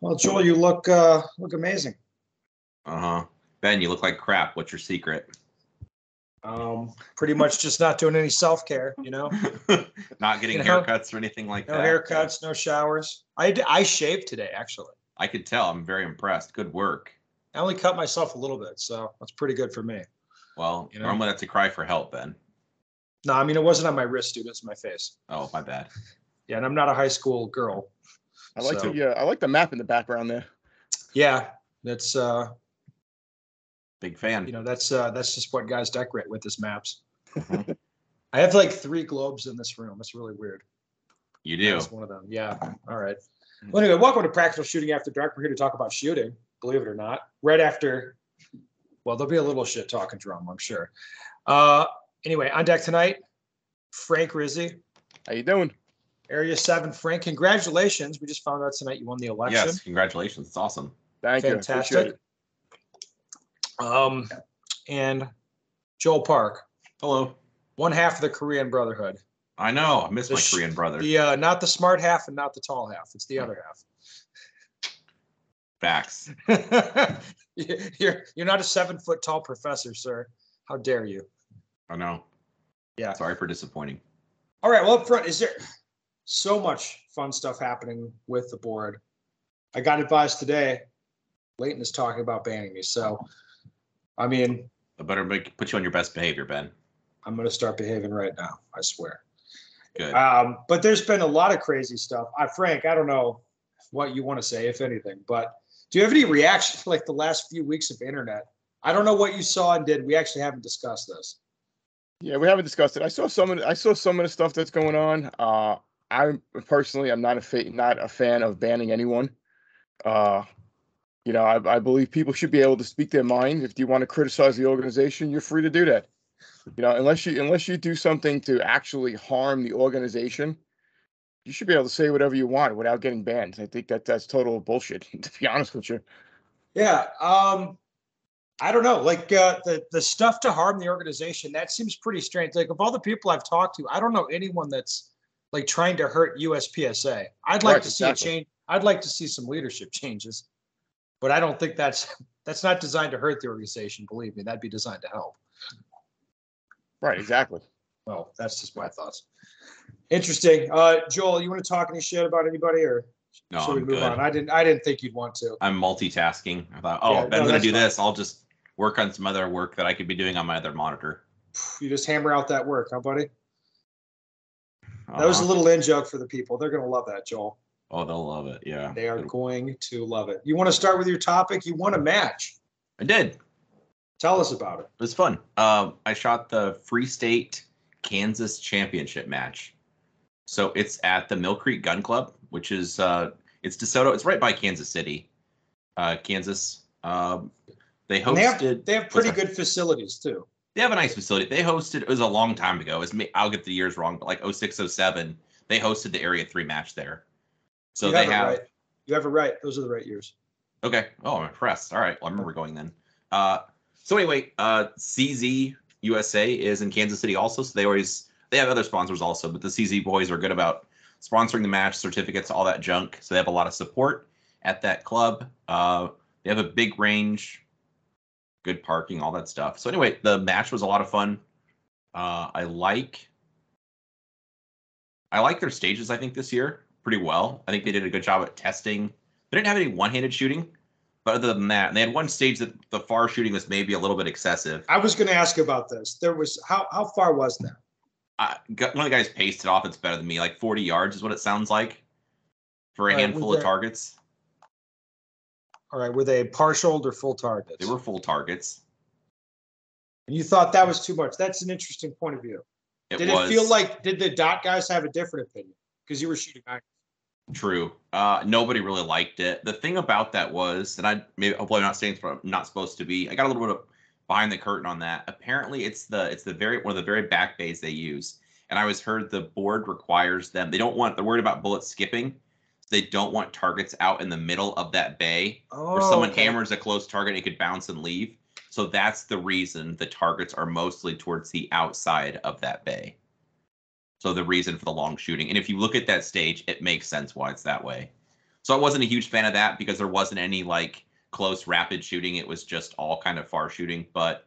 Well, Joel, you look uh, look amazing. Uh huh. Ben, you look like crap. What's your secret? Um, pretty much just not doing any self care. You know, Not getting You know, haircuts or anything like no that. No haircuts, no showers. I I shaved today actually. I could tell. I'm very impressed. Good work. I only cut myself a little bit, so that's pretty good for me. Well, You know? normally that's a cry for help, Ben. No, I mean it wasn't on my wrist, dude. It's my face. Oh, my bad. Yeah, and I'm not a high school girl. I like So- the yeah, I like the map in the background there. Yeah, that's uh, Big fan. you know, that's uh, that's just what guys decorate with is maps. Mhm. I have like three globes in this room. It's really weird. You do. That's one of them. Yeah. All right. Well, anyway, welcome to Practical Shooting After Dark. We're here to talk about shooting, believe it or not. Right after, well, there'll be a little shit talking drum, I'm sure. Uh, anyway, on deck tonight, Frank Rizzi, How you doing? Area 7. Frank, congratulations. We just found out tonight you won the election. Yes, congratulations. It's awesome. Thank you. Fantastic. Appreciate. Um, and Joel Park, Hello. one half of the Korean Brotherhood. I know. I miss The my sh- Korean brother. The uh, not the smart half and not the tall half. It's the other Facts. half. you're you're not a seven foot tall professor, sir. How dare you? I know. Yeah. Sorry for disappointing. All right. Well, up front, is there so much fun stuff happening with the board? I got advised today. Leighton is talking about banning me, so I mean, I better make, put you on your best behavior, Ben. I'm going to start behaving right now. I swear. Good. Um, but there's been a lot of crazy stuff. I, Frank, I don't know what you want to say, if anything, but do you have any reaction to like the last few weeks of internet? I don't know what you saw and did. We actually haven't discussed this. Yeah, we haven't discussed it. I saw some of the, I saw some of the stuff that's going on. Uh, I personally, I'm not a fa- not a fan of banning anyone. Uh, you know, I, I believe people should be able to speak their mind. If you want to criticize the organization, you're free to do that. You know, unless you unless you do something to actually harm the organization, you should be able to say whatever you want without getting banned. I think that that's total bullshit. To be honest with you. Yeah. Um, I don't know. Like uh, the the stuff to harm the organization that seems pretty strange. Like of all the people I've talked to, I don't know anyone that's like trying to hurt USPSA. I'd like Right, to see a change. I'd like to see some leadership changes, but I don't think that's that's not designed to hurt the organization. Believe me, that'd be designed to help. Right. Exactly. Well, that's just my thoughts. Interesting. Uh, Joel, you want to talk any shit about anybody, or No, should we I'm move good. on? I didn't. I didn't think you'd want to. I'm multitasking. I thought, oh, Yeah, Ben's no, gonna do fine. this. I'll just work on some other work that I could be doing on my other monitor. You just hammer out that work, huh, buddy? That was a Uh-huh. little in joke for the people. They're gonna love that, Joel. Oh, they'll love it. Yeah. They are going to love it. You want to start with your topic? You won a match. I did. Tell us about it. It was fun. Um, I shot the Free State Kansas Championship match. So it's at the Mill Creek Gun Club, which is uh, it's DeSoto. It's right by Kansas City, uh, Kansas. Um, they And they have hosted. they have pretty good facilities too. They have a nice facility. They hosted. It was a long time ago. It was, I'll get the years wrong, but like 06, 07, they hosted the Area Three match there. So you they have, have. it right. You have it right. Those are the right years. Okay. Oh, I'm impressed. All right. Well, I remember going then. Uh, so anyway, uh, CZ USA is in Kansas City also. So they always they have other sponsors also, but the CZ boys are good about sponsoring the match, certificates, all that junk. So they have a lot of support at that club. Uh, they have a big range, good parking, all that stuff. So anyway, the match was a lot of fun. Uh, I like I like their stages. I think this year pretty well. I think they did a good job at testing. They didn't have any one-handed shooting, but other than that, they had one stage that the far shooting was maybe a little bit excessive. I was going to ask about this. There was how how far was that? Got- one of the guys paced it off. It's better than me. Like 40 yards is what it sounds like for a right, handful of targets. All right, were they partial or full targets? They were full targets. And you thought that was too much. That's an interesting point of view. It did was it feel like did the dot guys have a different opinion? Because you were shooting high. True. Uh, nobody really liked it. The thing about that was, and I maybe hopefully I'm not saying it's not supposed to be. I got a little bit of behind the curtain on that. Apparently, it's the it's the very one of the very back bays they use. And I was heard the board requires them. They don't want. They're worried about bullets skipping. They don't want targets out in the middle of that bay Oh, where someone okay. hammers a close target and it could bounce and leave. So that's the reason the targets are mostly towards the outside of that bay. So the reason for the long shooting. And if you look at that stage, it makes sense why it's that way. So I wasn't a huge fan of that because there wasn't any like close rapid shooting. It was just all kind of far shooting. But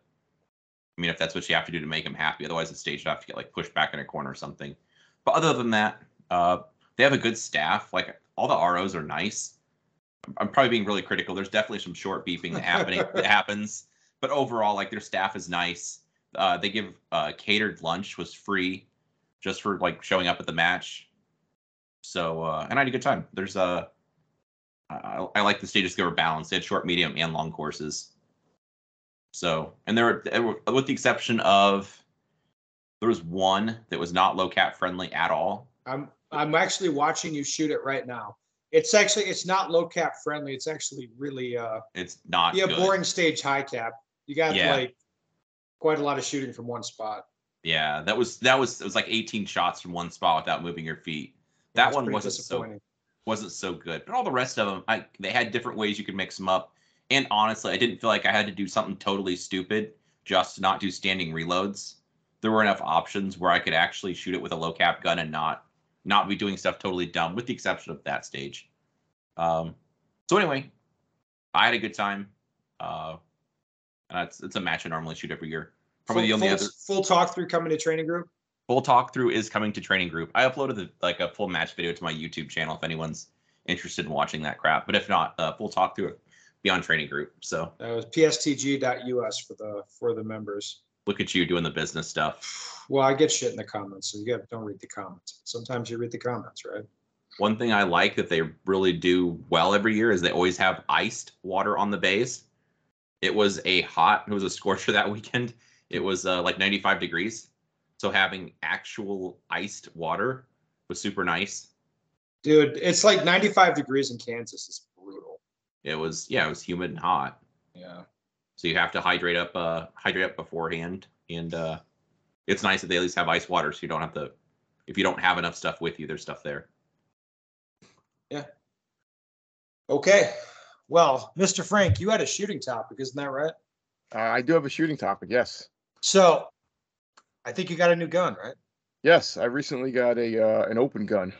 I mean, if that's what you have to do to make them happy, otherwise the stage would have to get like pushed back in a corner or something. But other than that, uh, they have a good staff. Like all the ROs are nice. I'm probably being really critical. There's definitely some short beeping that happening that happens, but overall, like their staff is nice. Uh, they give uh, catered lunch was free, just for like showing up at the match. So uh, and I had a good time. There's a I, I like the stages they were balanced. They had short, medium, and long courses. So, and there were, with the exception of, there was one that was not low cap friendly at all. I'm I'm actually watching you shoot it right now. It's actually it's not low cap friendly. It's actually really uh It's not yeah boring stage high cap. You got Yeah. like quite a lot of shooting from one spot. Yeah, that was that was it was like 18 shots from one spot without moving your feet. That That's one wasn't so disappointing. wasn't so good. But all the rest of them, I they had different ways you could mix them up. And honestly, I didn't feel like I had to do something totally stupid just to not do standing reloads. There were enough options where I could actually shoot it with a low cap gun and not not be doing stuff totally dumb, with the exception of that stage. Um, so anyway, I had a good time. Uh, and it's it's a match I normally shoot every year. Probably the full, only full, other full talk through coming to training group. full talk through is coming to training group. I uploaded the, like a full match video to my YouTube channel if anyone's interested in watching that crap. But if not, uh, full talk through be on training group. So That was pstg.us for the for the members. Look at you doing the business stuff. Well, I get shit in the comments, so you got don't read the comments. Sometimes you read the comments, right? One thing I like that they really do well every year is they always have iced water on the bays. It was a hot, it was a scorcher that weekend. It was uh, like 95 degrees. So having actual iced water was super nice. Dude, it's like 95 degrees in Kansas. It's brutal. It was, yeah, it was humid and hot. Yeah. So you have to hydrate up, uh, hydrate up beforehand. And uh, it's nice that they at least have ice water so you don't have to, if you don't have enough stuff with you, there's stuff there. Yeah. Okay. Well, Mr. Frank, you had a shooting topic, isn't that right? Uh, I do have a shooting topic. Yes. So I think you got a new gun, right? Yes, I recently got a uh, an open gun.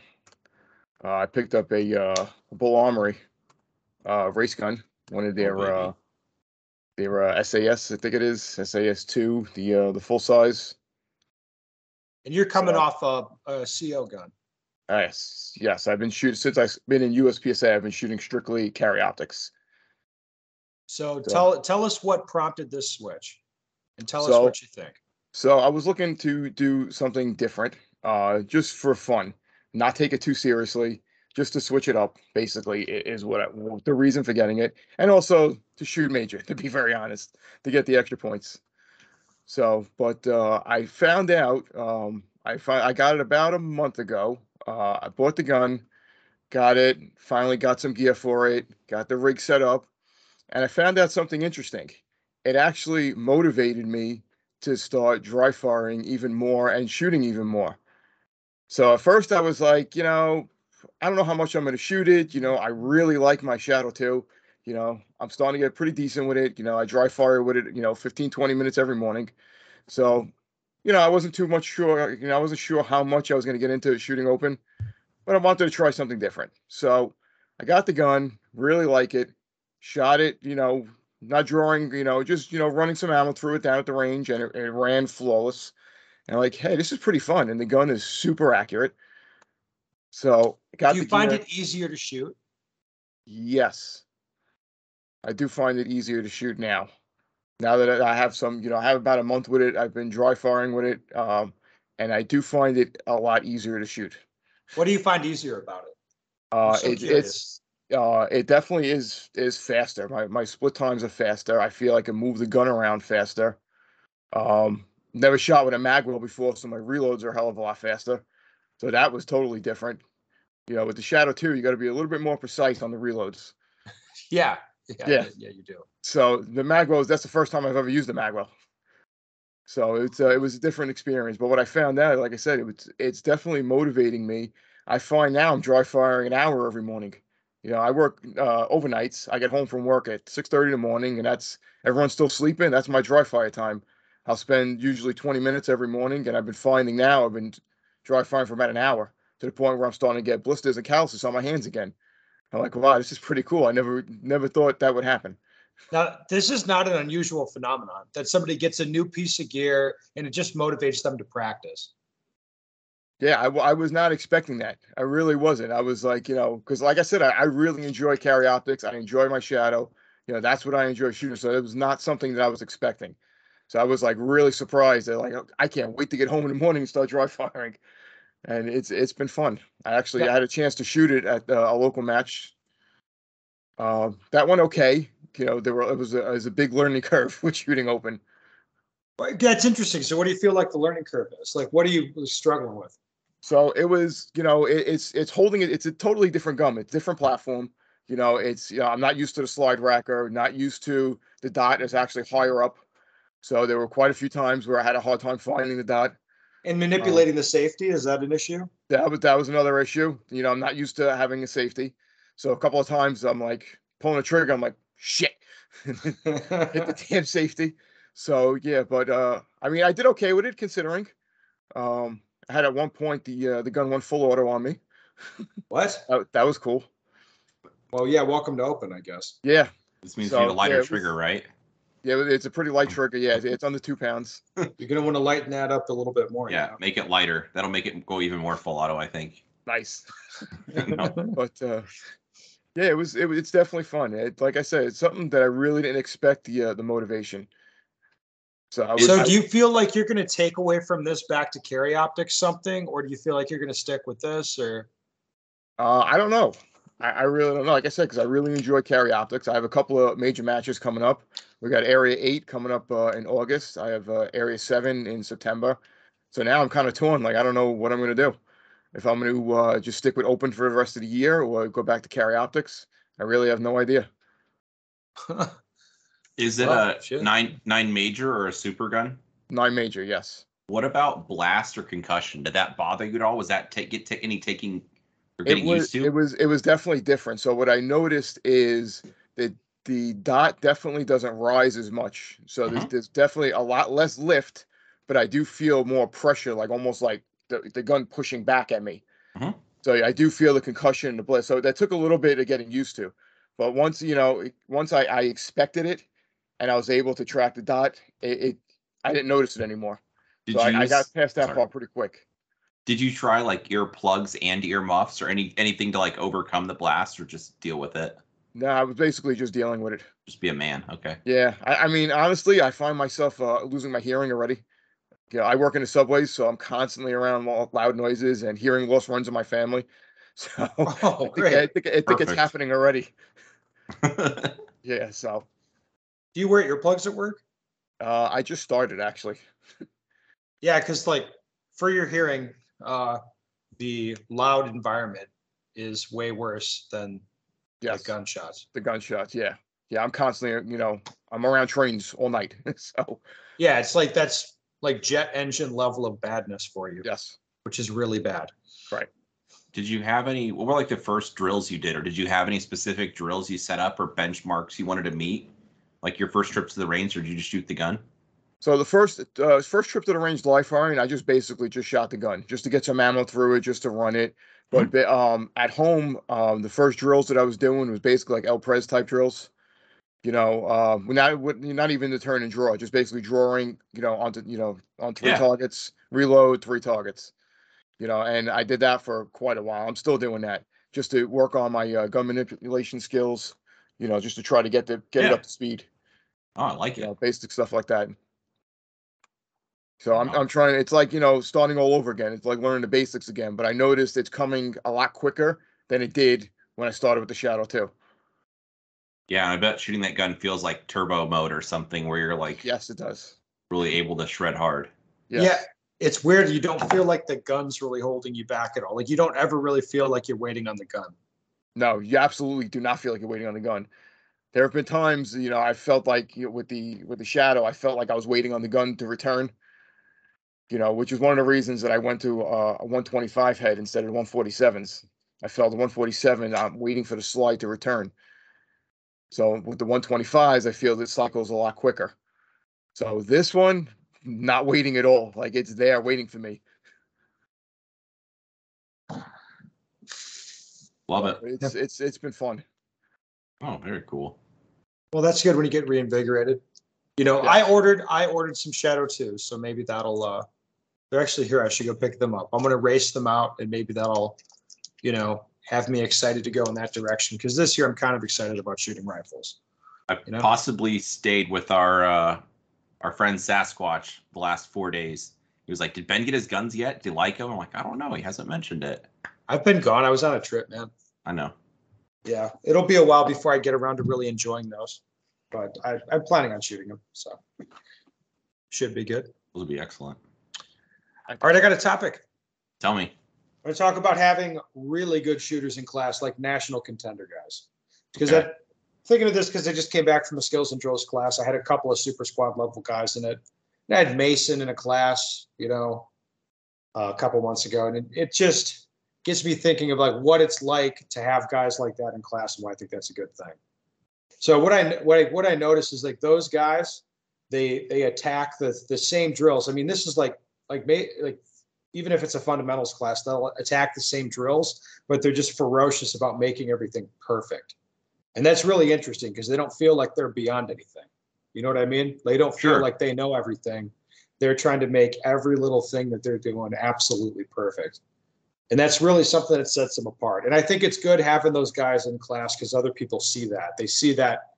Uh, I picked up a, uh, a Bul Armory uh, race gun, one of their uh, their uh, SAS, I think it is SAS two, the uh, the full size. And you're coming So- off a, a CO gun. Uh, yes, yes, I've been shooting since I've been in USPSA. I've been shooting strictly carry optics. So So- tell tell us what prompted this switch, and tell us what you think. So I was looking to do something different, uh, just for fun, not take it too seriously, just to switch it up. Basically, is what I, the reason for getting it, and also to shoot major. To be very honest, to get the extra points. So, but uh, I found out, um, I fi- I got it about a month ago. Uh, I bought the gun, got it, finally got some gear for it, got the rig set up, and I found out something interesting. It actually motivated me to start dry firing even more and shooting even more. So at first I was like, you know, I don't know how much I'm going to shoot it. You know, I really like my Shadow 2. You know, I'm starting to get pretty decent with it. You know, I dry fire with it, you know, 15, 20 minutes every morning. So, you know, I wasn't too much sure, you know, I wasn't sure how much I was going to get into shooting open, but I wanted to try something different. So I got the gun, really like it, shot it, you know, not drawing, you know, just you know, running some ammo through it down at the range, and it, it ran flawless. And like, hey, this is pretty fun, and the gun is super accurate. So got Do you find gear. it easier to shoot? Yes, I do find it easier to shoot now. Now that I have some, you know, I have about a month with it. I've been dry firing with it, um, and I do find it a lot easier to shoot. What do you find easier about it? Uh, so it, it's uh, it definitely is is faster. My my split times are faster. I feel I can move the gun around faster. Um, never shot with a magwell before, so my reloads are a hell of a lot faster. So that was totally different. You know, with the Shadow 2, you got to be a little bit more precise on the reloads. Yeah. Yeah. Yeah. Yeah, you do. So the magwells, that's the first time I've ever used a magwell. So it's uh, it was a different experience. But what I found out, like I said, it was it's definitely motivating me. I find now I'm dry firing an hour every morning. You know, I work uh, overnights. I get home from work at six thirty in the morning, and that's everyone's still sleeping. That's my dry fire time. I'll spend usually twenty minutes every morning, and I've been finding now I've been dry firing for about an hour to the point where I'm starting to get blisters and calluses on my hands again. I'm like, wow, this is pretty cool. I never never thought that would happen. Now, this is not an unusual phenomenon that somebody gets a new piece of gear and it just motivates them to practice. Yeah, I was not expecting that. I really wasn't. I was like, you know, because like I said, I, I really enjoy carry optics. I enjoy my shadow. You know, that's what I enjoy shooting. So it was not something that I was expecting. So I was like really surprised. That, like, I can't wait to get home in the morning and start dry firing. And it's it's been fun. I actually Yeah. had a chance to shoot it at uh, a local match. Uh, that went okay. You know, there were it was a, it was a big learning curve with shooting open. That's interesting. So what do you feel like the learning curve is? Like, what are you struggling with? So it was, you know, it, it's it's holding it. It's a totally different gum. It's different platform. You know, it's you know, I'm not used to the slide racker. Not used to the dot is actually higher up. So there were quite a few times where I had a hard time finding the dot. And manipulating the safety, is that an issue? That was that was another issue. You know, I'm not used to having a safety. So a couple of times I'm like pulling a trigger. I'm like shit, hit the damn safety. So yeah, but uh, I mean, I did okay with it considering. Um, I had at one point the uh, the gun went full auto on me. what? That, that was cool. Well, yeah, welcome to open, I guess. Yeah, This means So, you need a lighter yeah, it was- trigger, right? Yeah, it's a pretty light trigger. Yeah, it's- it's under two pounds. You're going to want to lighten that up a little bit more. Yeah, know? make it lighter. That'll make it go even more full auto, I think. Nice. No. But uh, yeah, it was, it. It's definitely fun. It, like I said, it's something that I really didn't expect the uh, the motivation. So I was. So I- do you feel like you're going to take away from this back to carry optics something, or do you feel like you're going to stick with this, or? Uh, I don't know. I, I really don't know. Like I said, because I really enjoy carry optics. I have a couple of major matches coming up. We got Area Eight coming up uh, in August. I have uh, Area Seven in September. So now I'm kind of torn. Like I don't know what I'm going to do. If I'm going to uh, just stick with open for the rest of the year or go back to carry optics, I really have no idea. Is it Well, a shit. nine nine major or a super gun? Nine major, yes. What about blast or concussion? Did that bother you at all? Was that take get any taking or it getting was used to? it was it was definitely different. So what I noticed is that the dot definitely doesn't rise as much. So there's, Mhm. there's definitely a lot less lift, but I do feel more pressure, like almost like the, the gun pushing back at me. Mhm. So I do feel the concussion and the blitz. So that took a little bit of getting used to, but once you know, once I, I expected it, and I was able to track the dot, it, it I didn't notice it anymore. Did so you I, I got past that sorry. part pretty quick. did you try like earplugs and earmuffs or any anything to like overcome the blast or just deal with it? No, I was basically just dealing with it. Just be a man. Okay. Yeah, I, I mean, honestly, I find myself uh, losing my hearing already. You know, I work in the subways, so I'm constantly around loud noises and hearing loss runs in my family. So I Oh, think, I think, I think it's happening already. Yeah, so Do you wear earplugs at work? uh, I just started actually. Yeah, because like for your hearing, uh, the loud environment is way worse than Yes, like gunshots. the gunshots. Yeah, yeah, I'm constantly, you know, I'm around trains all night. so Yeah, it's like that's like jet engine level of badness for you, yes, which is really bad. Right. Did you have any what were like the first drills you did or did you have any specific drills you set up or benchmarks you wanted to meet like your first trip to the range or did you just shoot the gun So the first uh, first trip to the range live firing, I just basically just shot the gun just to get some ammo through it, just to run it. But um, at home, um, the first drills that I was doing was basically like El Prez type drills. You know, um, not not even the turn and draw, just basically drawing. You know, onto you know on three Yeah. targets, reload three targets. You know, and I did that for quite a while. I'm still doing that just to work on my uh, gun manipulation skills. You know, just to try to get the get it up to speed oh i like you it know, basic stuff like that. So I'm I'm trying. It's like you know, starting all over again. It's like learning the basics again. But I noticed it's coming a lot quicker than it did when I started with the Shadow 2. yeah and i bet shooting that gun feels like turbo mode or something where you're like Yes, it does. really able to shred hard Yes. Yeah, it's weird. You don't feel like the gun's really holding you back at all. Like you don't ever really feel like you're waiting on the gun. No, you absolutely do not feel like you're waiting on the gun. There have been times, you know, I felt like you know, with the with the shadow, I felt like I was waiting on the gun to return. You know, which is one of the reasons that I went to uh, a 125 head instead of 147s. I felt the 147, I'm waiting for the slide to return. So with the 125s, I feel the cycle's a lot quicker. So this one, not waiting at all. Like it's there waiting for me. Love it. It's it's it's been fun. Oh, very cool. Well, that's good when you get reinvigorated. You know, I ordered I ordered some Shadow 2, so maybe that'll uh they're actually here. I should go pick them up. I'm gonna race them out and maybe that'll, you know, have me excited to go in that direction. Because this year I'm kind of excited about shooting rifles. I You know? possibly stayed with our uh our friend Sasquatch the last four days. He was like, "Did Ben get his guns yet? Do you like him?" I'm like, "I don't know. He hasn't mentioned it." I've been gone. I was on a trip, man. I know. Yeah, it'll be a while before I get around to really enjoying those, but I, I'm planning on shooting them, so should be good. Those would be excellent. All right, I got a topic. Tell me. I'm going to talk about having really good shooters in class, like national contender guys. Because Okay. I thinking of this because I just came back from a skills and drills class. I had a couple of super squad level guys in it. And I had Mason in a class, you know, a couple months ago, and it, it just gets me thinking of like what it's like to have guys like that in class and why I think that's a good thing. So what I what I, what I notice is like those guys, they they attack the the same drills. I mean, this is like like may, like even if it's a fundamentals class, they'll attack the same drills, but they're just ferocious about making everything perfect. And that's really interesting because they don't feel like they're beyond anything. You know what I mean? They don't feel Sure. like they know everything. They're trying to make every little thing that they're doing absolutely perfect. And that's really something that sets them apart. And I think it's good having those guys in class because other people see that. They see that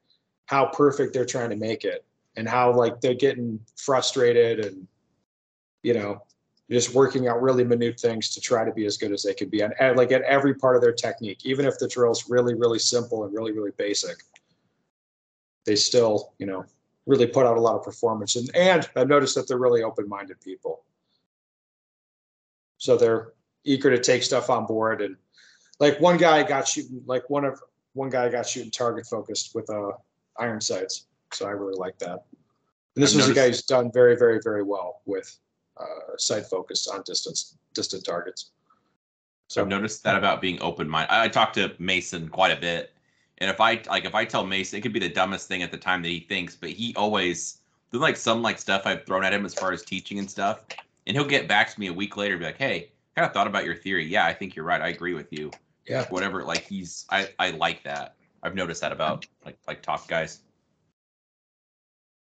how perfect they're trying to make it and how like they're getting frustrated and you know just working out really minute things to try to be as good as they can be. And, like at every part of their technique even if the drill's really really simple and really really basic they still you know really put out a lot of performance. And and i've noticed that they're really open-minded people. So they're eager to take stuff on board. And like one guy got shooting like one of one guy got shooting target focused with uh iron sights. So i really like that. And this I've was a guy who's done very very very well with uh, sight focus on distance distant targets. So I've noticed that about being open minded. I, I talk to Mason quite a bit. And if I like if I tell Mason, it could be the dumbest thing at the time that he thinks, but he always there's like some like stuff I've thrown at him as far as teaching and stuff. And he'll get back to me a week later and be like, Hey, I kind of thought about your theory. Yeah, I think you're right. I agree with you. Yeah. Whatever. Like he's I, I like that. I've noticed that about like like top guys.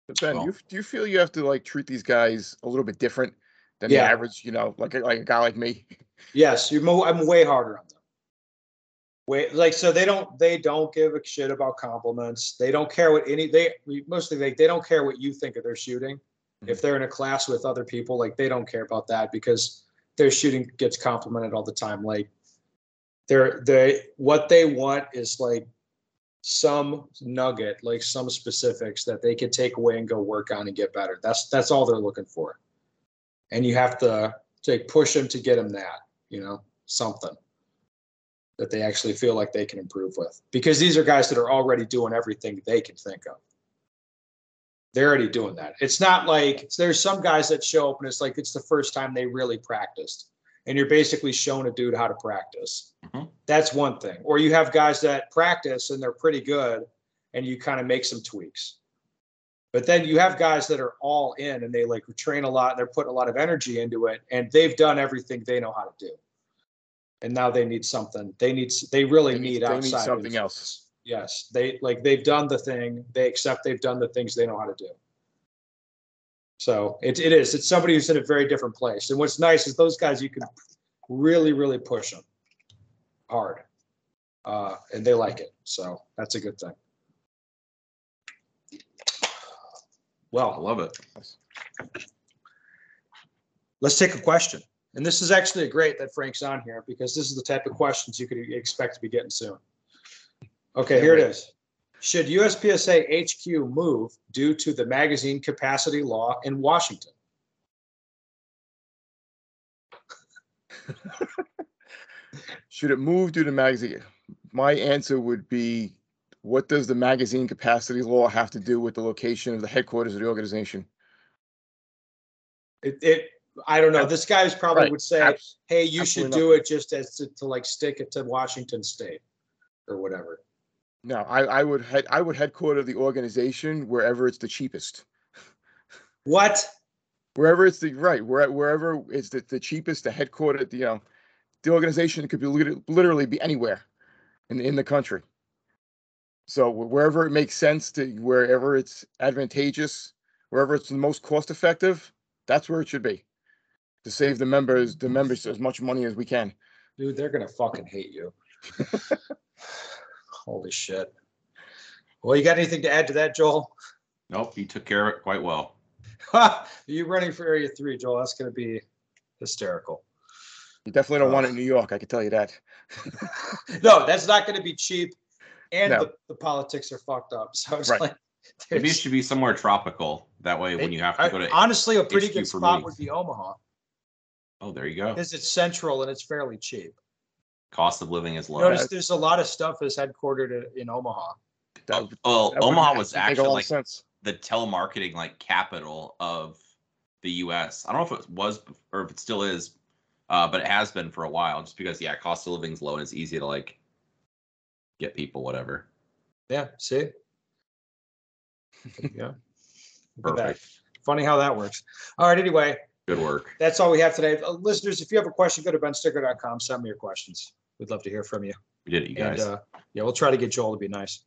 But Ben, you do you feel you have to like treat these guys a little bit different than Yeah. the average? You know, like a, like a guy like me. Yes, you're mo- I'm way harder on them. Way like so they don't they don't give a shit about compliments. They don't care what any they mostly they they don't care what you think of their shooting. Mm-hmm. If they're in a class with other people, like they don't care about that because their shooting gets complimented all the time. Like they're they what they want is like some nugget, like some specifics that they could take away and go work on and get better. That's that's all they're looking for. And you have to to push them to get them that, you know, something that they actually feel like they can improve with. Because these are guys that are already doing everything they can think of. They're already doing that. It's not like there's some guys that show up and it's like it's the first time they really practiced. And you're basically showing a dude how to practice. Mhm. That's one thing. Or you have guys that practice and they're pretty good and you kind of make some tweaks. But then you have guys that are all in and they like train a lot and they're putting a lot of energy into it and they've done everything they know how to do. And now they need something. They need they really They need, need- they need outside something influence. else. Yes, they like they've done the thing. They accept they've done the things they know how to do. So it, it is. It's somebody who's in a very different place. And what's nice is those guys you can really, really push them hard, uh, and they like it. So that's a good thing. Well, I love it. let's take a question. And this is actually great that Frank's on here because this is the type of questions you could expect to be getting soon. Okay, here it is. Should USPSA HQ move due to the magazine capacity law in Washington? Should it move due to magazine? My answer would be, what does the magazine capacity law have to do with the location of the headquarters of the organization? It, it I don't know. This guy probably Right. would say, Abs- hey, you should absolutely do it just as to, to like stick it to Washington State or whatever. No, I, I would head, I would headquarter the organization wherever it's the cheapest. What? Wherever it's the, right, where, wherever it's the, the cheapest, the headquarter, you know, the organization could be literally be anywhere. in in the country. So wherever it makes sense to wherever it's advantageous, wherever it's the most cost effective, that's where it should be. To save the members, the members as much money as we can. Dude, they're gonna fucking hate you. Holy shit. Well, you got anything to add to that, Joel? Nope, you took care of it quite well. you running for Area Three, Joel? That's gonna be hysterical. You definitely don't want it in New York, I can tell you that. No, that's not gonna be cheap, and No. the, the politics are fucked up. So it's Right. like, Maybe it there's- should be somewhere tropical. That way, when you have to go to honestly, a pretty HQ good spot meetings. would be Omaha, oh, there you go. because it's central and it's fairly cheap. Cost of living is low. Notice there's a lot of stuff is headquartered in- in Omaha. That Oh, well, that Omaha was actually make a actually lot of like sense. the telemarketing like capital of the U.S. I don't know if it was or if it still is, uh, but it has been for a while. Just because, yeah, cost of living's low and it's easy to like get people whatever. Yeah, see? Yeah. Look at that. Perfect. Funny how that works. All right, anyway, Good work. that's all we have today. Uh, Listeners, if you have a question, go to benstoeger.com, send me your questions. We'd love to hear from you. We did it, you And guys. uh, yeah, we'll try to get Joel to be nice.